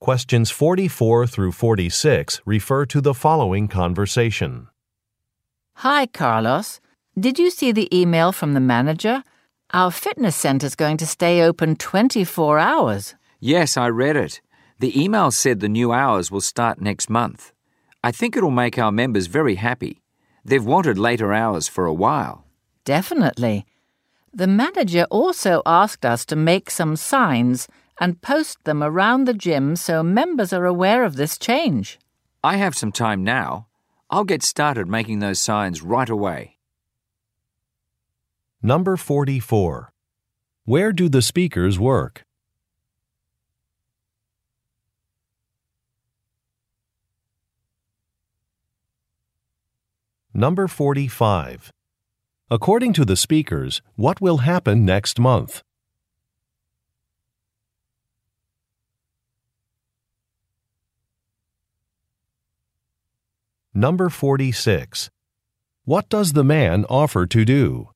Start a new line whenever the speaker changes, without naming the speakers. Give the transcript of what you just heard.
Questions 44 through 46 refer to the following conversation.
Hi, Carlos. Did you see the email from the manager? Our fitness center's going to stay open 24 hours.
Yes, I read it. The email said the new hours will start next month. I think it'll make our members very happy. They've wanted later hours for a while.
Definitely. The manager also asked us to make some signs and post them around the gym so members are aware of this change.
I have some time now. I'll get started making those signs right away.
Number 44. Where do the speakers work? Number 45. According to the speakers, what will happen next month? Number 46. What does the man offer to do?